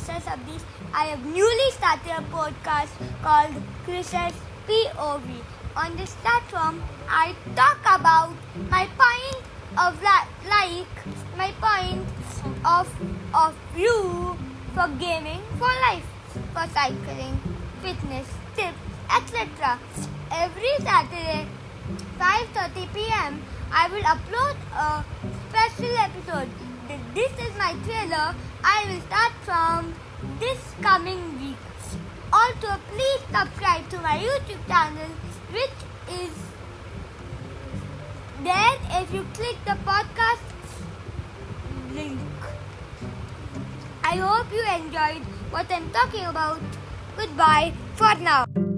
Mr. Sabdish. I have newly started a podcast called Chris's POV. On this platform, I talk about my point of li- like my point of of view for gaming, for life, for cycling, fitness, tips, etc. Every Saturday, 5:30 p.m. I will upload a special episode. This is my trailer. I will start from this coming week. Also, please subscribe to my YouTube channel, which is there if you click the podcast link. I hope you enjoyed what I'm talking about. Goodbye for now.